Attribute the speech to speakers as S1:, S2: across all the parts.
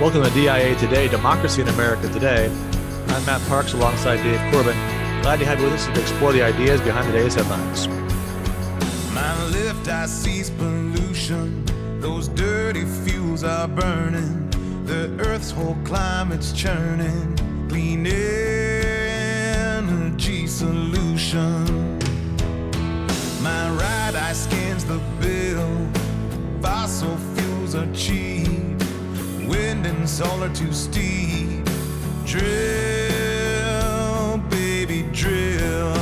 S1: Welcome to DIA Today, Democracy in America Today. I'm Matt Parks alongside Dave Corbin. Glad to have you with us to explore the ideas behind today's headlines.
S2: My left eye sees pollution. Those dirty fuels are burning. The earth's whole climate's churning. Clean energy solution. My right eye scans the bill. Fossil fuels are cheap wind and solar too steep. Drill, baby, drill.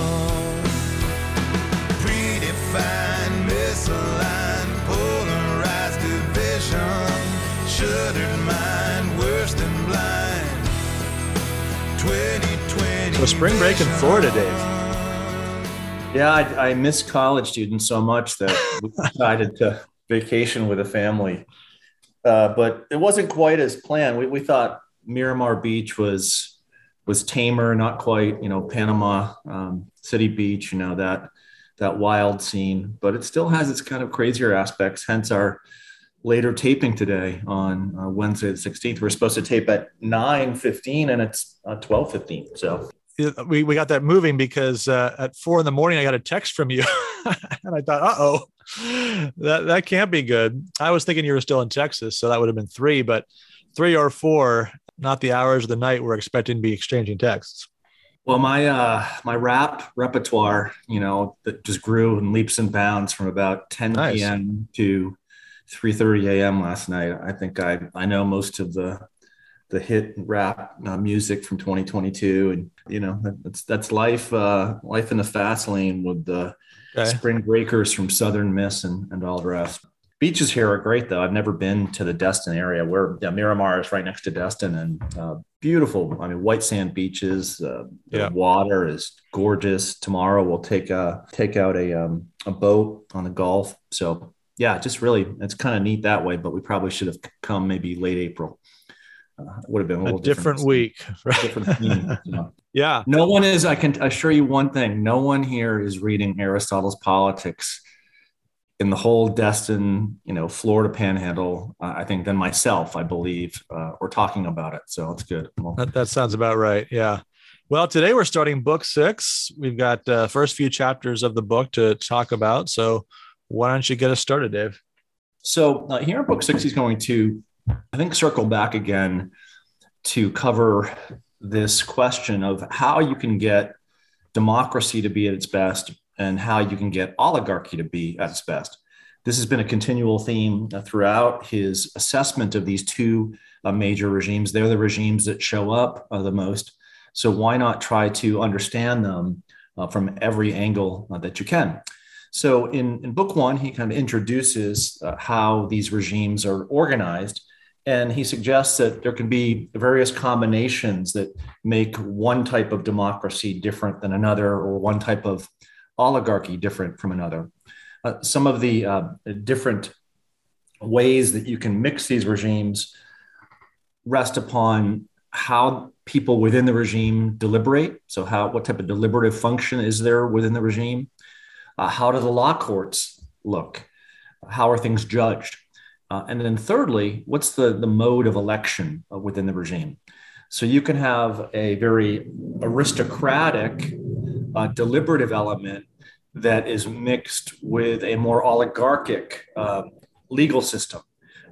S2: Predefined, misaligned, polarized division. Shuttered mind, worse than blind. 2020.
S1: So, spring break in Florida, Dave.
S3: Yeah, I, I miss college students so much that we decided to vacation with a family uh, but it wasn't quite as planned. We, we thought Miramar Beach was was tamer, not quite, you know, Panama um, City Beach, you know, that that wild scene, but it still has its kind of crazier aspects. Hence our later taping today on uh, Wednesday the 16th. We're supposed to tape at 9:15 and it's uh, 12:15. So
S1: we, we got that moving because uh, at four in the morning I got a text from you, and I thought, uh oh, that that can't be good. I was thinking you were still in Texas, so that would have been three, but three or four, not the hours of the night we're expecting to be exchanging texts.
S3: Well, my uh, my rap repertoire, you know, that just grew in leaps and bounds from about 10 nice. p.m. to 3:30 a.m. last night. I think I I know most of the the hit rap uh, music from 2022 and you know that's that's life uh life in the fast lane with the okay. spring breakers from southern miss and, and all the rest beaches here are great though i've never been to the destin area where yeah, miramar is right next to destin and uh, beautiful i mean white sand beaches uh, the yeah. water is gorgeous tomorrow we'll take a take out a um, a boat on the gulf so yeah just really it's kind of neat that way but we probably should have come maybe late april uh, would have been a,
S1: a different, different week.
S3: Right? Different theme, you know.
S1: Yeah.
S3: No one is, I can assure you one thing no one here is reading Aristotle's Politics in the whole Destin, you know, Florida panhandle, uh, I think, than myself, I believe, uh, or talking about it. So it's good.
S1: Well, that, that, sounds about right. Yeah. Well, today we're starting book six. We've got uh, first few chapters of the book to talk about. So why don't you get us started, Dave?
S3: So uh, here in book six, he's going to I think circle back again to cover this question of how you can get democracy to be at its best and how you can get oligarchy to be at its best. This has been a continual theme throughout his assessment of these two uh, major regimes. They're the regimes that show up uh, the most. So why not try to understand them uh, from every angle that you can? So in, in book one, he kind of introduces how these regimes are organized and he suggests that there can be various combinations that make one type of democracy different than another, or one type of oligarchy different from another. Uh, some of the uh, different ways that you can mix these regimes rest upon how people within the regime deliberate. So, how what type of deliberative function is there within the regime? Uh, how do the law courts look? How are things judged? Uh, and then thirdly, what's the, the mode of election uh, within the regime? So you can have a very aristocratic uh, deliberative element that is mixed with a more oligarchic uh, legal system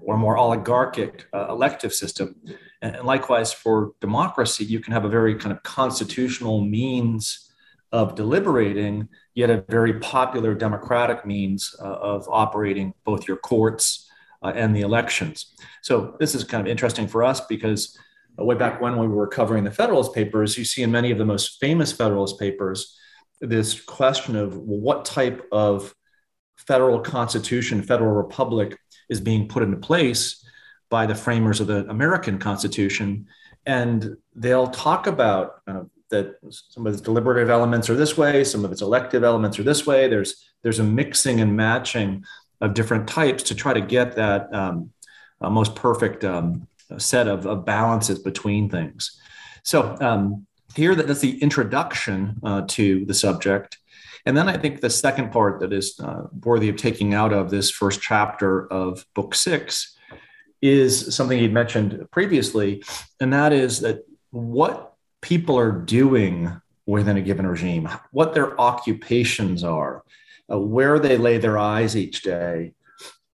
S3: or more oligarchic uh, elective system. And, and likewise for democracy, you can have a very kind of constitutional means of deliberating, yet a very popular democratic means uh, of operating both your courts uh, and the elections. So this is kind of interesting for us because uh, way back when we were covering the Federalist Papers, you see in many of the most famous Federalist Papers this question of what type of federal constitution, federal republic is being put into place by the framers of the American Constitution. And they'll talk about uh, that some of its deliberative elements are this way, some of its elective elements are this way. There's there's a mixing and matching of different types to try to get that um, uh, most perfect um, set of, of, balances between things. So um, here, that's the introduction uh, to the subject. And then I think the second part that is uh, worthy of taking out of this first chapter of book six is something he'd mentioned previously, and that is that what people are doing within a given regime, what their occupations are, uh, where they lay their eyes each day,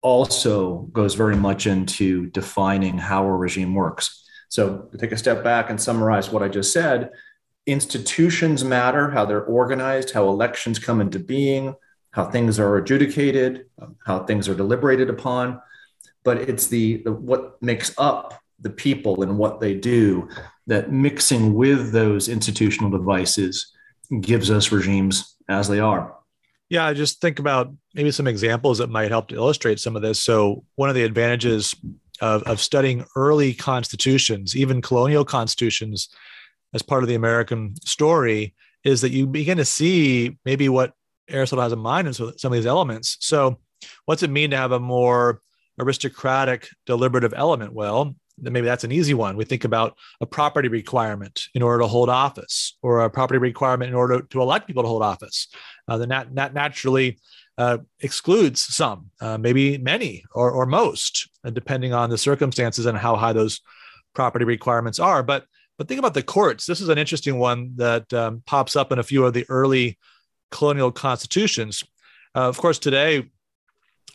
S3: also goes very much into defining how a regime works. So, to take a step back and summarize what I just said, institutions matter, how they're organized, how elections come into being, how things are adjudicated, um, how things are deliberated upon. But it's the, the what makes up the people and what they do that mixing with those institutional devices gives us regimes as they are.
S1: Yeah, I just think about maybe some examples that might help to illustrate some of this. So, one of the advantages of, of studying early constitutions, even colonial constitutions, as part of the American story, is that you begin to see maybe what Aristotle has in mind in some of these elements. So, what's it mean to have a more aristocratic deliberative element? Well, maybe that's an easy one. We think about a property requirement in order to hold office, or a property requirement in order to elect people to hold office. Uh, nat naturally uh, excludes some, uh, maybe many or, or most, uh, depending on the circumstances and how high those property requirements are. But but think about the courts. This is an interesting one that um, pops up in a few of the early colonial constitutions. Uh, of course, today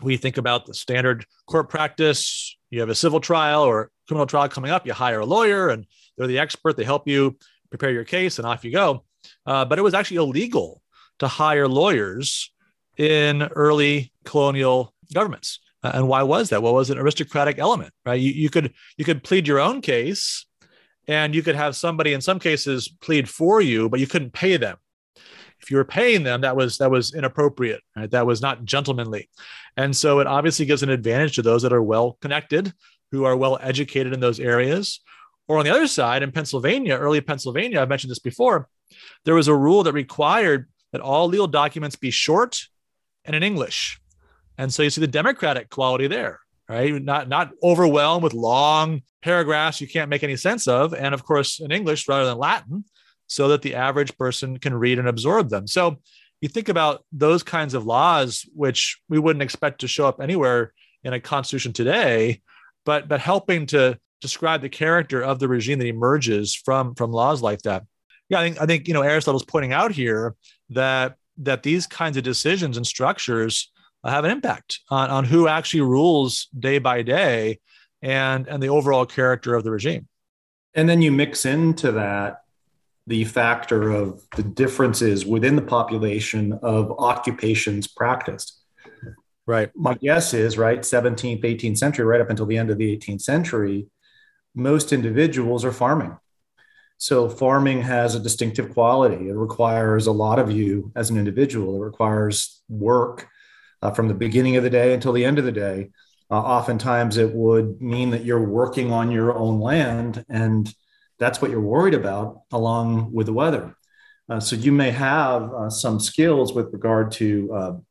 S1: we think about the standard court practice. You have a civil trial or criminal trial coming up, you hire a lawyer and they're the expert. They help you prepare your case and off you go. Uh, but it was actually illegal to hire lawyers in early colonial governments. Uh, and why was that? Well, was an aristocratic element, right? You, you could you could plead your own case, and you could have somebody in some cases plead for you, but you couldn't pay them. If you were paying them, that was that was inappropriate, right? That was not gentlemanly, and so it obviously gives an advantage to those that are well connected, who are well educated in those areas. Or on the other side, in Pennsylvania, early Pennsylvania, I've mentioned this before, there was a rule that required that all legal documents be short and in English. And so you see the democratic quality there, right? Not not overwhelmed with long paragraphs you can't make any sense of, and of course in English rather than Latin, so that the average person can read and absorb them. So you think about those kinds of laws, which we wouldn't expect to show up anywhere in a constitution today, but but helping to describe the character of the regime that emerges from from laws like that. Yeah, I think I think you know Aristotle's pointing out here that that these kinds of decisions and structures have an impact on, on who actually rules day by day and and the overall character of the regime.
S3: And then you mix into that the factor of the differences within the population of occupations practiced.
S1: Right.
S3: My guess is, right, 17th, 18th century, right up until the end of the 18th century, most individuals are farming. So farming has a distinctive quality. It requires a lot of you as an individual. It requires work uh, from the beginning of the day until the end of the day. Uh, oftentimes, it would mean that you're working on your own land, and that's what you're worried about, along with the weather. Uh, so you may have uh, some skills with regard to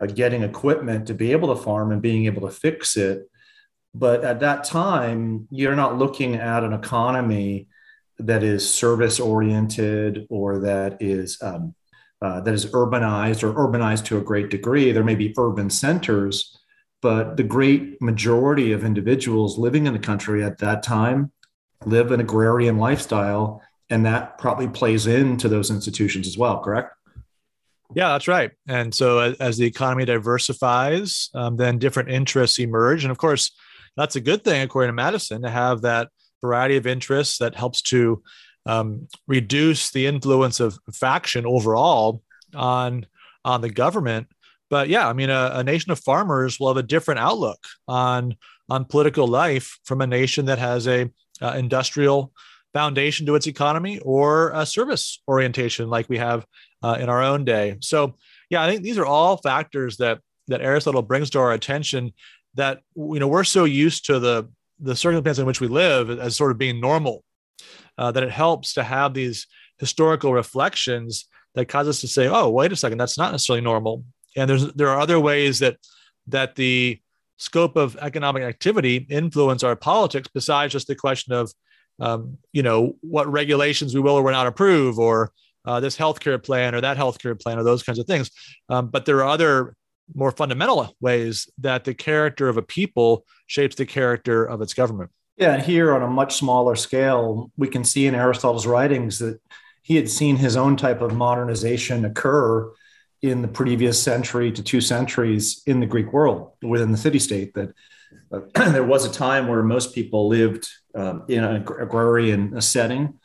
S3: uh, getting equipment to be able to farm and being able to fix it. But at that time, you're not looking at an economy that is service oriented or that is um, uh, that is urbanized or urbanized to a great degree. There may be urban centers, but the great majority of individuals living in the country at that time live an agrarian lifestyle, and that probably plays into those institutions as well. Correct?
S1: Yeah, that's right. And so as, as the economy diversifies, um, then different interests emerge, and of course, that's a good thing, according to Madison, to have that variety of interests that helps to um, reduce the influence of faction overall on on the government. But yeah, I mean, a, a, nation of farmers will have a different outlook on on political life from a nation that has a uh, industrial foundation to its economy or a service orientation like we have uh, in our own day. So yeah, I think these are all factors that that Aristotle brings to our attention that you know we're so used to the the circumstance in which we live as sort of being normal, uh, that it helps to have these historical reflections that cause us to say, "Oh, wait a second, that's not necessarily normal." And there's there are other ways that that the scope of economic activity influence our politics besides just the question of, um, you know, what regulations we will or will not approve, or uh, this healthcare plan or that healthcare plan, or those kinds of things. Um, but there are other more fundamental ways that the character of a people shapes the character of its government.
S3: Yeah, and here on a much smaller scale, we can see in Aristotle's writings that he had seen his own type of modernization occur in the previous century to two centuries in the Greek world within the city state. That uh, there was a time where most people lived um, in an agrarian setting,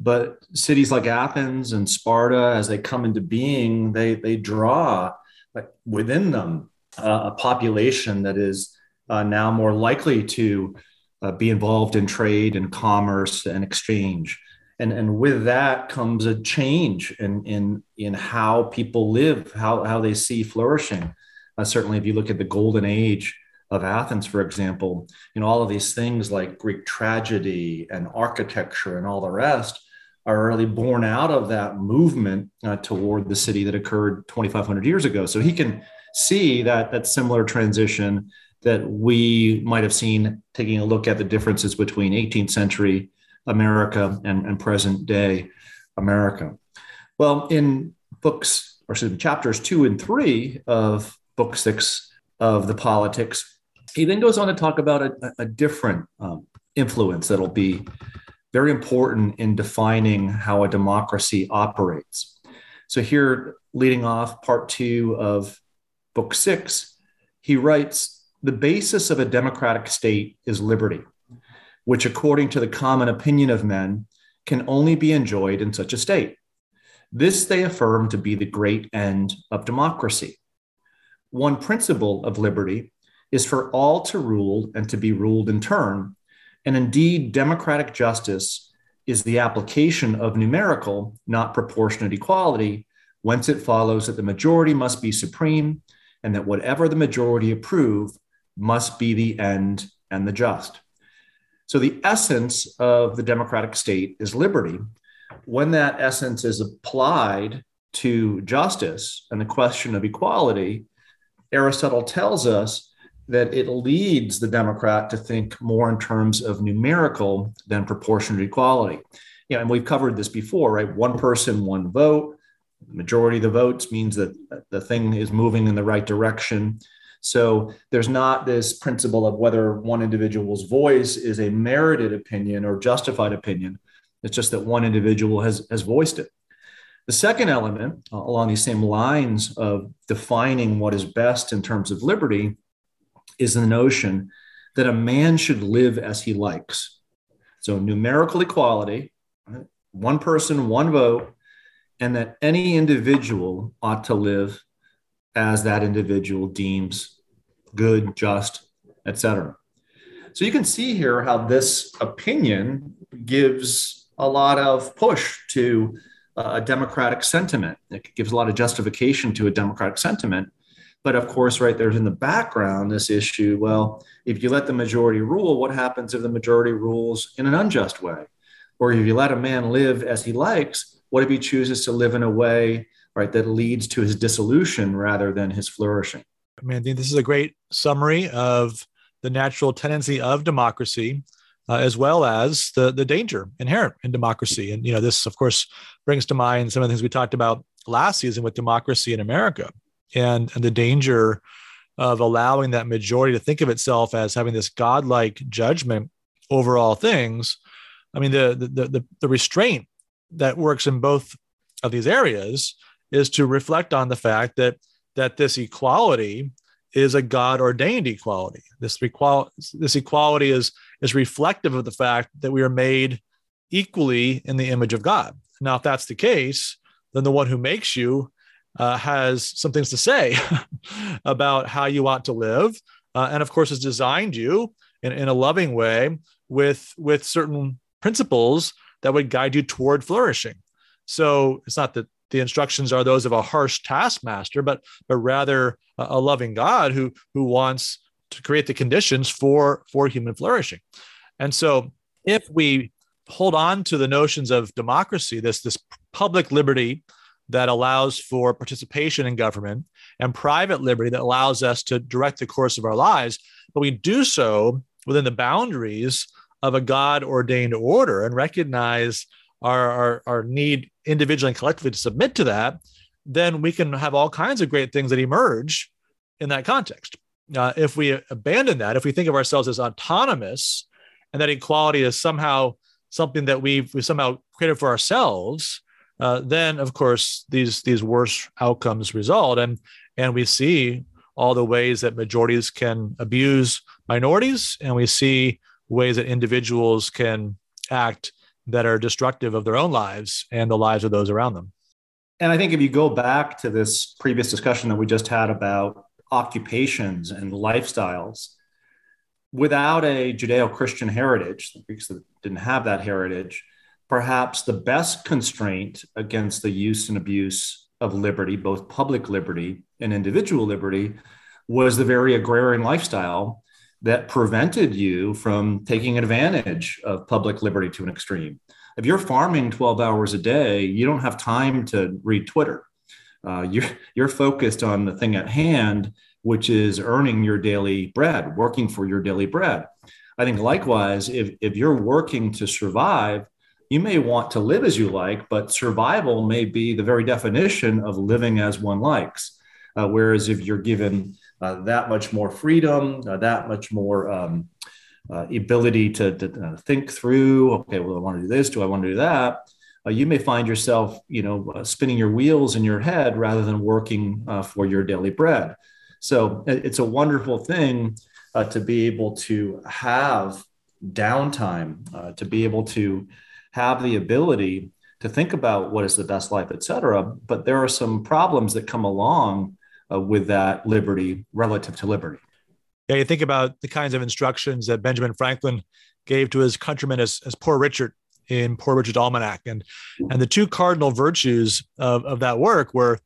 S3: but cities like Athens and Sparta, as they come into being, they they draw like within them uh, a population that is uh, now more likely to uh, be involved in trade and commerce and exchange. And, and with that comes a change in, in, in how people live, how, how they see flourishing. Uh, certainly, if you look at the golden age of Athens, for example, you know, all of these things like Greek tragedy and architecture and all the rest are really born out of that movement uh, toward the city that occurred 2,500 years ago. So he can see that that similar transition that we might have seen taking a look at the differences between 18th century America and, and present day America. Well, in books or excuse me, chapters two and three of book six of the politics, he then goes on to talk about a, a different um, influence that'll be very important in defining how a democracy operates. So, here, leading off part two of book six, he writes the basis of a democratic state is liberty, which, according to the common opinion of men, can only be enjoyed in such a state. This they affirm to be the great end of democracy. One principle of liberty is for all to rule and to be ruled in turn. And indeed, democratic justice is the application of numerical, not proportionate equality, whence it follows that the majority must be supreme and that whatever the majority approve must be the end and the just. So, the essence of the democratic state is liberty. When that essence is applied to justice and the question of equality, Aristotle tells us that it leads the Democrat to think more in terms of numerical than proportionate equality. Yeah, and we've covered this before, right? One person, one vote. Majority of the votes means that the thing is moving in the right direction. So there's not this principle of whether one individual's voice is a merited opinion or justified opinion. It's just that one individual has, has voiced it. The second element, uh, along these same lines of defining what is best in terms of liberty, is the notion that a man should live as he likes. So, numerical equality, one person, one vote, and that any individual ought to live as that individual deems good, just, etc. So you can see here how this opinion gives a lot of push to uh, a democratic sentiment. It gives a lot of justification to a democratic sentiment. But of course, right there's in the background this issue well, if you let the majority rule, what happens if the majority rules in an unjust way? Or if you let a man live as he likes, what if he chooses to live in a way right, that leads to his dissolution rather than his flourishing.
S1: I mean, this is a great summary of the natural tendency of democracy, uh, as well as the the danger inherent in democracy. And you know, this of course brings to mind some of the things we talked about last season with democracy in America, and and the danger of allowing that majority to think of itself as having this godlike judgment over all things. I mean, the the the, the restraint that works in both of these areas is to reflect on the fact that that this equality is a God ordained equality. This, this equality is, is reflective of the fact that we are made equally in the image of God. Now, if that's the case, then the one who makes you uh, has some things to say about how you ought to live. Uh, and of course, has designed you in, in a loving way with, with certain principles that would guide you toward flourishing. So it's not that the instructions are those of a harsh taskmaster, but but rather a, a loving God who who wants to create the conditions for for human flourishing. And so, if we hold on to the notions of democracy, this this public liberty that allows for participation in government and private liberty that allows us to direct the course of our lives, but we do so within the boundaries of a God ordained order and recognize our, our, our need individually and collectively to submit to that, then we can have all kinds of great things that emerge in that context. Uh, if we abandon that, if we think of ourselves as autonomous and that equality is somehow something that we've, we somehow created for ourselves, uh, then of course these these worse outcomes result, and and we see all the ways that majorities can abuse minorities, and we see ways that individuals can act that are destructive of their own lives and the lives of those around them.
S3: And I think if you go back to this previous discussion that we just had about occupations and lifestyles, without a Judeo Christian heritage, the Greeks didn't have that heritage, perhaps the best constraint against the use and abuse of liberty, both public liberty and individual liberty, was the very agrarian lifestyle that prevented you from taking advantage of public liberty to an extreme. If you're farming 12 hours a day, you don't have time to read Twitter. Uh, you're, you're focused on the thing at hand, which is earning your daily bread, working for your daily bread. I think likewise, if, if you're working to survive, you may want to live as you like, but survival may be the very definition of living as one likes. Uh, whereas if you're given uh, that much more freedom, uh, that much more um, uh, ability to, to uh, think through, okay, well, I want to do this, do I want to do that? Uh, you may find yourself, you know, spinning your wheels in your head rather than working for your daily bread. So it's a wonderful thing to be able to have downtime, to be able to have the ability to think about what is the best life, et cetera. But there are some problems that come along uh, with that liberty relative to liberty.
S1: Yeah, you think about the kinds of instructions that Benjamin Franklin gave to his countrymen as, as Poor Richard in Poor Richard's Almanac. And, and the two cardinal virtues of, of that work were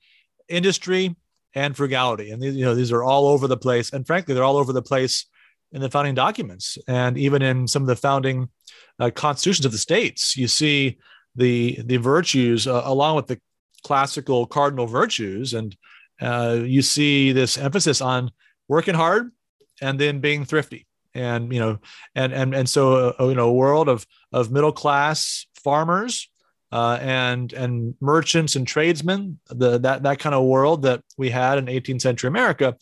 S1: industry and frugality. And these, you know, these are all over the place. And frankly, they're all over the place in the founding documents and even in some of the founding uh, constitutions of the states. You see the the virtues uh, along with the classical cardinal virtues, and uh, you see this emphasis on working hard and then being thrifty. And you know, and and and so uh, you know, a world of of middle class farmers uh, and and merchants and tradesmen, the that that kind of world that we had in 18th century America,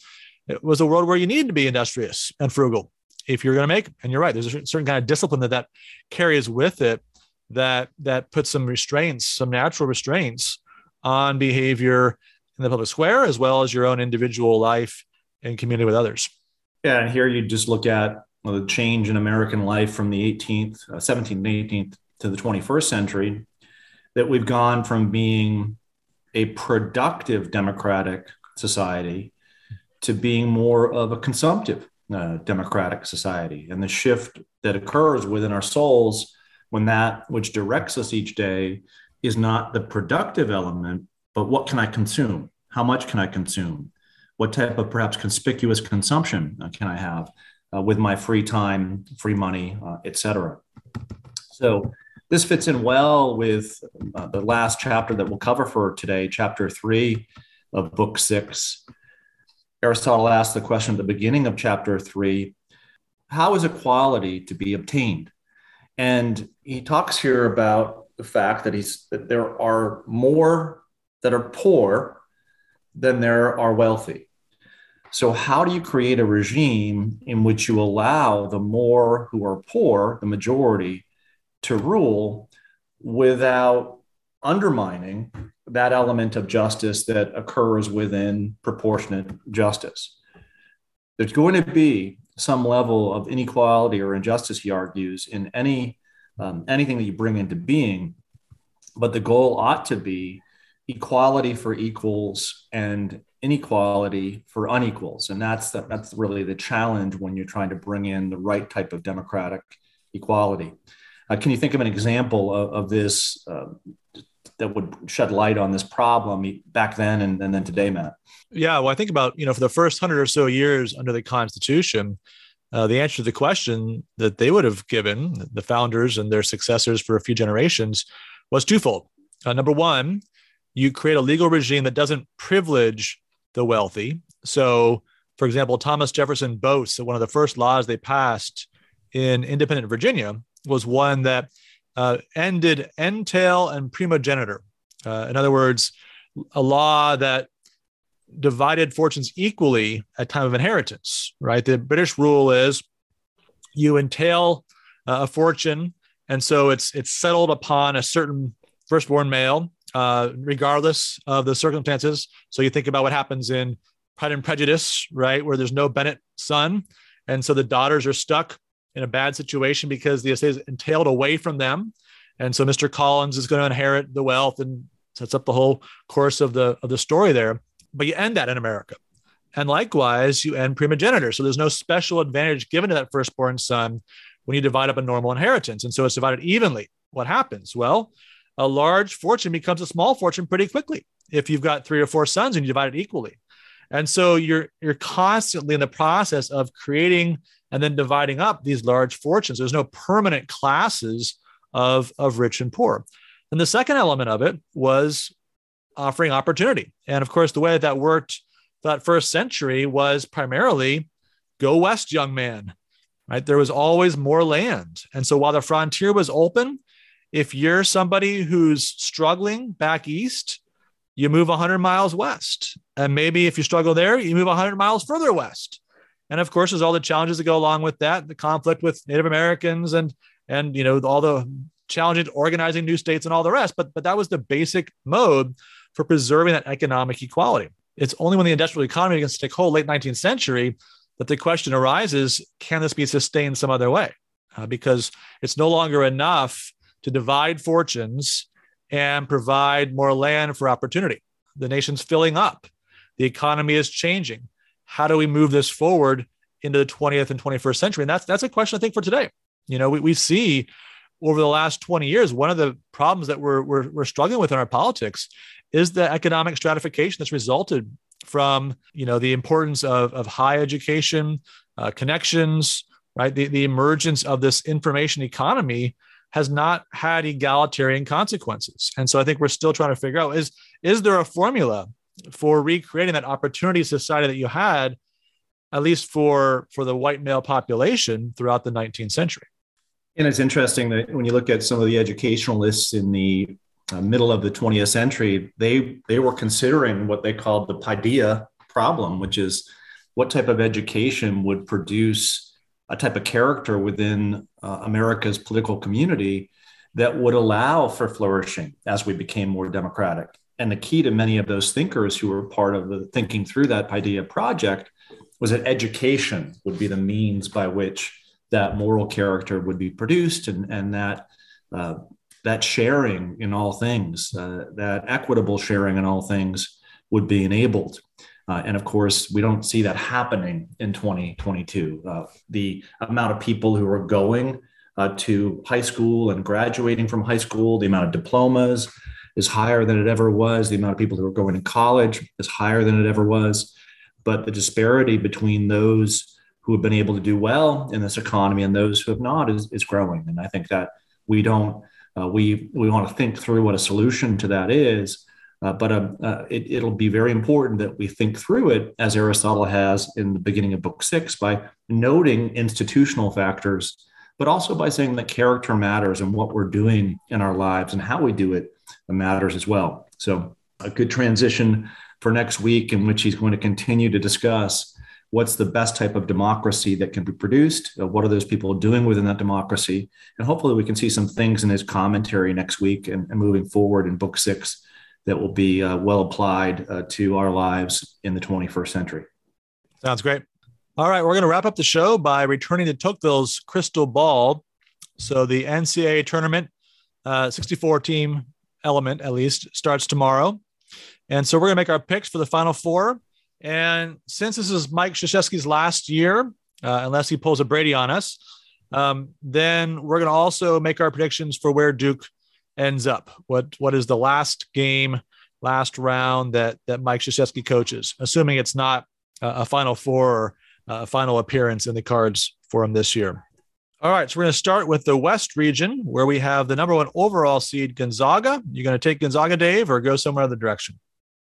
S1: it was a world where you needed to be industrious and frugal if you're going to make. And you're right, there's a certain kind of discipline that that carries with it that that puts some restraints, some natural restraints on behavior in the public square as well as your own individual life and community with others.
S3: Yeah, and here you just look at the change in American life from the 18th, uh, 17th, 18th to the 21st century. That we've gone from being a productive democratic society to being more of a consumptive uh, democratic society. And the shift that occurs within our souls when that which directs us each day is not the productive element, but what can I consume? How much can I consume? What type of perhaps conspicuous consumption uh, can I have uh, with my free time, free money, uh, etc. So this fits in well with uh, the last chapter that we'll cover for today, chapter three of book six. Aristotle asks the question at the beginning of chapter three how is equality to be obtained? And he talks here about the fact that he's that there are more that are poor than there are wealthy. So how do you create a regime in which you allow the more who are poor, the majority, to rule without undermining that element of justice that occurs within proportionate justice? There's going to be some level of inequality or injustice, he argues, in any um, anything that you bring into being. But the goal ought to be equality for equals and inequality for unequals, and that's the, that's really the challenge when you're trying to bring in the right type of democratic equality. Uh, can you think of an example of, of this uh, that would shed light on this problem back then and, and then today, Matt?
S1: Yeah, well, I think about you know for the first hundred or so years under the Constitution, uh, the answer to the question that they would have given the founders and their successors for a few generations was twofold. Uh, number one, you create a legal regime that doesn't privilege the wealthy. So, for example, Thomas Jefferson boasts that one of the first laws they passed in independent Virginia was one that uh, ended entail and primogeniture. Uh, in other words, a law that divided fortunes equally at time of inheritance, right? The British rule is you entail uh, a fortune, and so it's it's settled upon a certain firstborn male, uh, regardless of the circumstances. So you think about what happens in Pride and Prejudice, right, where there's no Bennet son, and so the daughters are stuck in a bad situation because the estate is entailed away from them, and so Mr. Collins is going to inherit the wealth and sets up the whole course of the of the story there. But you end that in America. And likewise, you end primogeniture. So there's no special advantage given to that firstborn son when you divide up a normal inheritance. And so it's divided evenly. What happens? Well, a large fortune becomes a small fortune pretty quickly if you've got three or four sons and you divide it equally. And so you're you're constantly in the process of creating and then dividing up these large fortunes. There's no permanent classes of, of rich and poor. And the second element of it was offering opportunity. And of course, the way that, that worked that first century was primarily go west, young man. Right? There was always more land. And so while the frontier was open, if you're somebody who's struggling back east, you move 100 miles west. And maybe if you struggle there, you move 100 miles further west. And of course, there's all the challenges that go along with that, the conflict with Native Americans and and you know all the challenges organizing new states and all the rest. But but that was the basic mode for preserving that economic equality. It's only when the industrial economy begins to take hold, late 19th century, that the question arises: Can this be sustained some other way? Uh, because it's no longer enough to divide fortunes and provide more land for opportunity. The nation's filling up. The economy is changing. How do we move this forward into the 20th and 21st century? And that's that's a question I think for today. You know, we, we see over the last 20 years, one of the problems that we're, we're, we're struggling with in our politics is the economic stratification that's resulted from, you know, the importance of, of high education, uh, connections, right? The, the emergence of this information economy has not had egalitarian consequences. And so I think we're still trying to figure out is, is there a formula for recreating that opportunity society that you had, at least for, for the white male population throughout the 19th century?
S3: And it's interesting that when you look at some of the educationalists in the uh, middle of the 20th century, they they were considering what they called the paideia problem, which is what type of education would produce a type of character within uh, America's political community that would allow for flourishing as we became more democratic. And the key to many of those thinkers who were part of the thinking through that idea project was that education would be the means by which that moral character would be produced and, and that uh, that sharing in all things, uh, that equitable sharing in all things would be enabled. Uh, and of course, we don't see that happening in 2022. Uh, the amount of people who are going uh, to high school and graduating from high school, the amount of diplomas is higher than it ever was. The amount of people who are going to college is higher than it ever was. But the disparity between those who have been able to do well in this economy and those who have not is, is growing. And I think that we don't, uh, we, we want to think through what a solution to that is. Uh, but uh, uh it, will be very important that we think through it, as Aristotle has in the beginning of Book Six, by noting institutional factors, but also by saying that character matters and what we're doing in our lives and how we do it matters as well. So, a good transition for next week, in which he's going to continue to discuss what's the best type of democracy that can be produced uh, what are those people doing within that democracy and hopefully we can see some things in his commentary next week and, and moving forward in book six that will be uh, well applied uh, to our lives in the 21st century.
S1: Sounds great. All right we're going to wrap up the show by returning to tocqueville's crystal ball. So the ncaa tournament uh, 64 team element at least starts tomorrow and so we're going to make our picks for the final four and since this is Mike Krzyzewski's last year, uh, unless he pulls a Brady on us, um, then we're going to also make our predictions for where Duke ends up. What what is the last game, last round that that Mike Krzyzewski coaches, assuming it's not a Final Four or a final appearance in the cards for him this year. All right, so we're going to start with the West region where we have the number one overall seed Gonzaga. You're going to take Gonzaga, Dave, or go somewhere other direction?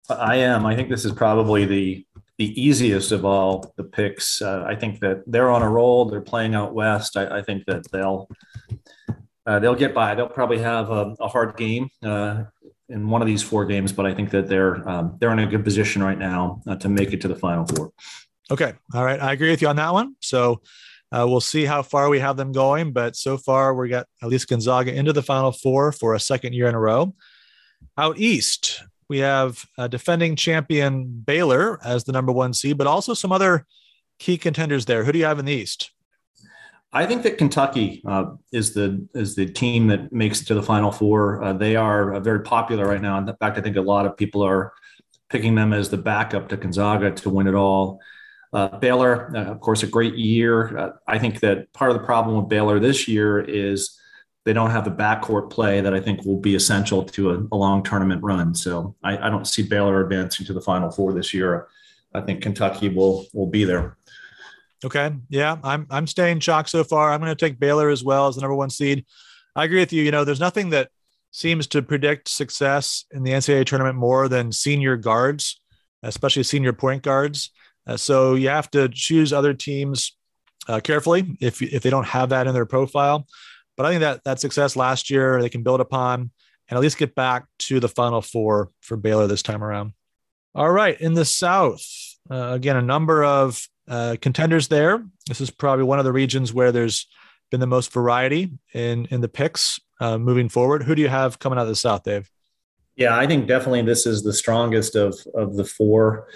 S3: I am. I think this is probably the the easiest of all the picks. Uh, I think that they're on a roll. They're playing out west. I, I think that they'll uh, they'll get by. They'll probably have a, a hard game uh, in one of these four games, but I think that they're um, they're in a good position right now uh, to make it to the final four.
S1: Okay, all right, I agree with you on that one. So uh, we'll see how far we have them going, but so far we got at least Gonzaga into the final four for a second year in a row. Out east, we have defending champion Baylor as the number one seed, but also some other key contenders there. Who do you have in the East?
S3: I think that Kentucky uh, is the is the team that makes it to the Final Four. Uh, they are uh, very popular right now. In fact, I think a lot of people are picking them as the backup to Gonzaga to win it all. Uh, Baylor, uh, of course, a great year. Uh, I think that part of the problem with Baylor this year is they don't have the backcourt play that I think will be essential to a, a long tournament run. So I, I, don't see Baylor advancing to the Final Four this year. I think Kentucky will will be there.
S1: Okay. Yeah, I'm I'm staying shocked so far. I'm going to take Baylor as well as the number one seed. I agree with you. You know, there's nothing that seems to predict success in the NCAA tournament more than senior guards, especially senior point guards. Uh, so you have to choose other teams uh, carefully if if they don't have that in their profile. But I think that that success last year they can build upon and at least get back to the Final Four for Baylor this time around. All right, in the South, uh, again, a number of uh, contenders there. This is probably one of the regions where there's been the most variety in in the picks uh, moving forward. Who do you have coming out of the South, Dave?
S3: Yeah, I think definitely this is the strongest of of the four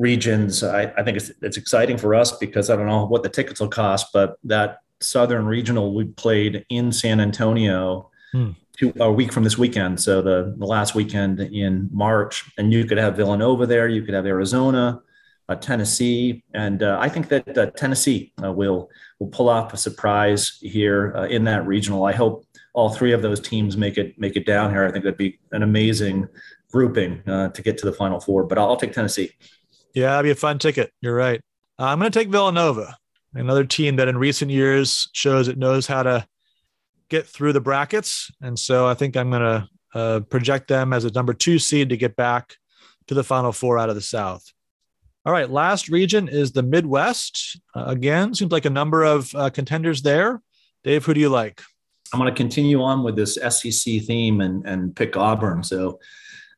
S3: regions. I, I think it's it's exciting for us because I don't know what the tickets will cost, but that Southern Regional we played in San Antonio. Hmm. Two, a week from this weekend, so the, the last weekend in March, and you could have Villanova there, you could have Arizona, uh, Tennessee, and uh, I think that uh, Tennessee uh, will will pull off a surprise here uh, in that regional. I hope all three of those teams make it make it down here. I think that'd be an amazing grouping uh, to get to the Final Four. But I'll, I'll, take Tennessee.
S1: Yeah, that'd be a fun ticket. You're right. I'm going to take Villanova, another team that in recent years shows it knows how to get through the brackets, and so I think I'm going to project them as a number two seed to get back to the Final Four out of the South. All right, last region is the Midwest. Uh, again, seems like a number of uh, contenders there. Dave, who do you like?
S3: I'm going to continue on with this SEC theme and, and pick Auburn. So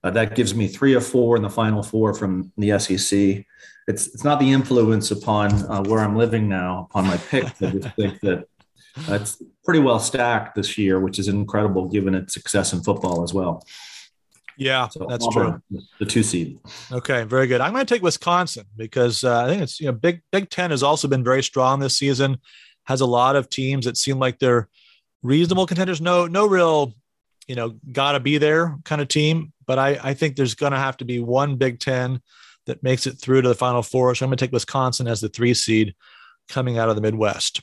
S3: uh, that gives me three or four in the final four from the SEC. It's it's not the influence upon uh, where I'm living now upon my pick. I just think that it's pretty well stacked this year, which is incredible given its success in football as well.
S1: Yeah, so that's Auburn,
S3: true. The two seed.
S1: Okay, very good. I'm going to take Wisconsin because uh, I think it's you know Big Big Ten has also been very strong this season. Has a lot of teams that seem like they're reasonable contenders. No, no real, you know, gotta be there kind of team. But I I think there's going to have to be one Big Ten that makes it through to the Final Four. So I'm going to take Wisconsin as the three seed coming out of the Midwest.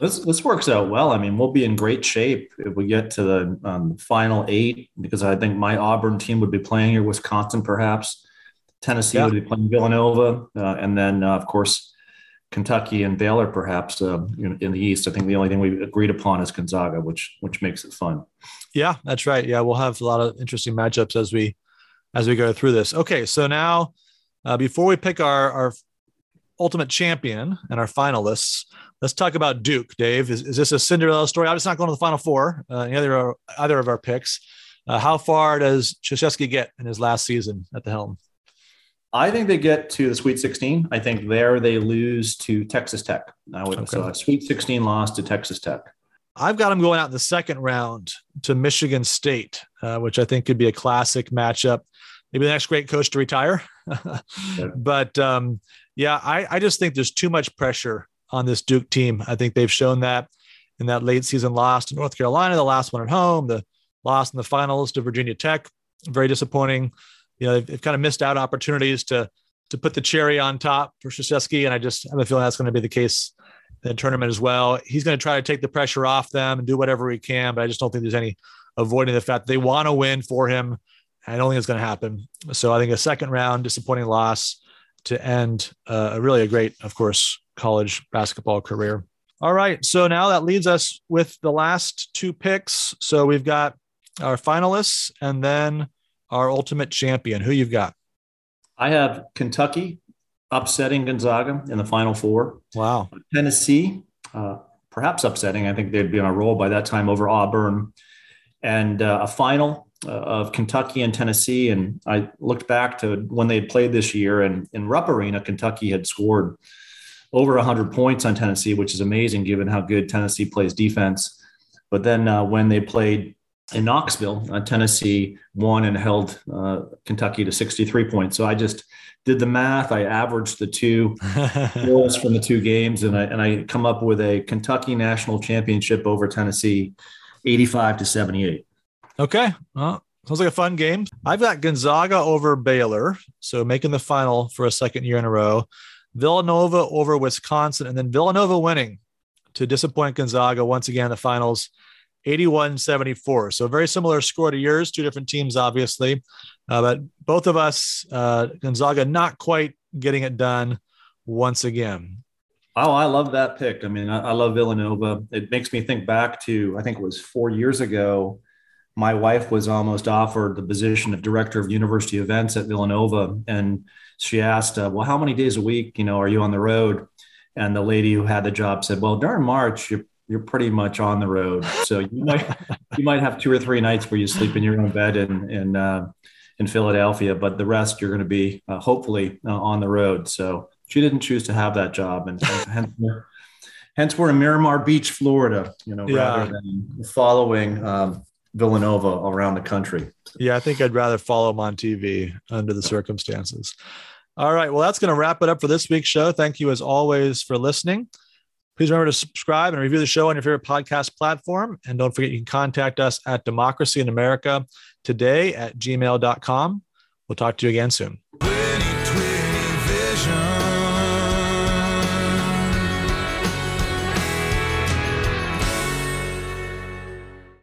S3: This this works out well. I mean, we'll be in great shape if we get to the um, final eight because I think my Auburn team would be playing here, Wisconsin perhaps, Tennessee yeah. would be playing Villanova, uh, and then uh, of course Kentucky and Baylor perhaps uh, in, in, the East. I think the only thing we agreed upon is Gonzaga, which which makes it fun.
S1: Yeah, that's right. Yeah, we'll have a lot of interesting matchups as we as we go through this. Okay, so now uh, before we pick our our ultimate champion and our finalists. Let's talk about Duke, Dave. Is, is this a Cinderella story? Obviously, not going to the Final Four. Uh, either either of our picks. Uh, how far does Krzyzewski get in his last season at the helm?
S3: I think they get to the Sweet 16. I think there they lose to Texas Tech. I would, okay. So a Sweet 16 loss to Texas Tech.
S1: I've got them going out in the second round to Michigan State, uh, which I think could be a classic matchup. Maybe the next great coach to retire. But um, yeah, I, I just think there's too much pressure on this Duke team. I think they've shown that in that late season loss to North Carolina, the last one at home, the loss in the finals to Virginia Tech. Very disappointing. You know, they've, they've kind of missed out opportunities to to put the cherry on top for Krzyzewski, and I just have a feeling that's going to be the case the tournament as well. He's going to try to take the pressure off them and do whatever he can, but I just don't think there's any avoiding the fact they want to win for him. I don't think it's going to happen. So I think a second round disappointing loss to end uh, really a great, of course, college basketball career. All right. So now that leaves us with the last two picks. So we've got our finalists and then our ultimate champion. Who you've got?
S3: I have Kentucky upsetting Gonzaga in the final four.
S1: Wow.
S3: Tennessee, uh, perhaps upsetting. I think they'd be on a roll by that time over Auburn. and uh, a final uh, of Kentucky and Tennessee. And I looked back to when they had played this year, and in Rupp Arena, Kentucky had scored over 100 points on Tennessee, which is amazing given how good Tennessee plays defense. But then uh, when they played in Knoxville, uh, Tennessee won and held uh, Kentucky to 63 points. So I just did the math. I averaged the two goals from the two games, and I and I come up with a Kentucky national championship over Tennessee, 85 to 78.
S1: Okay, well, sounds like a fun game. I've got Gonzaga over Baylor, so making the final for a second year in a row. Villanova over Wisconsin, and then Villanova winning to disappoint Gonzaga once again in the finals 81 74. So, very similar score to yours, two different teams, obviously. Uh, but both of us, uh, Gonzaga, not quite getting it done once again.
S3: Oh, I love that pick. I mean, I, I love Villanova. It makes me think back to, I think it was four years ago. My wife was almost offered the position of director of university events at Villanova. And she asked, uh, Well, how many days a week, you know, are you on the road? And the lady who had the job said, Well, during March, you're you're pretty much on the road. So you might you might have two or three nights where you sleep in your own bed in in uh, in Philadelphia, but the rest you're going to be uh, hopefully uh, on the road. So she didn't choose to have that job, and, hence, we're, hence we're in Miramar Beach, Florida. You know, yeah. rather than following um, Villanova around the country.
S1: Yeah, I think I'd rather follow them on TV under the circumstances. All right, well, that's going to wrap it up for this week's show. Thank you, as always, for listening. Please remember to subscribe and review the show on your favorite podcast platform. And don't forget, you can contact us at democracy in America today at gmail.com. We'll talk to you again soon.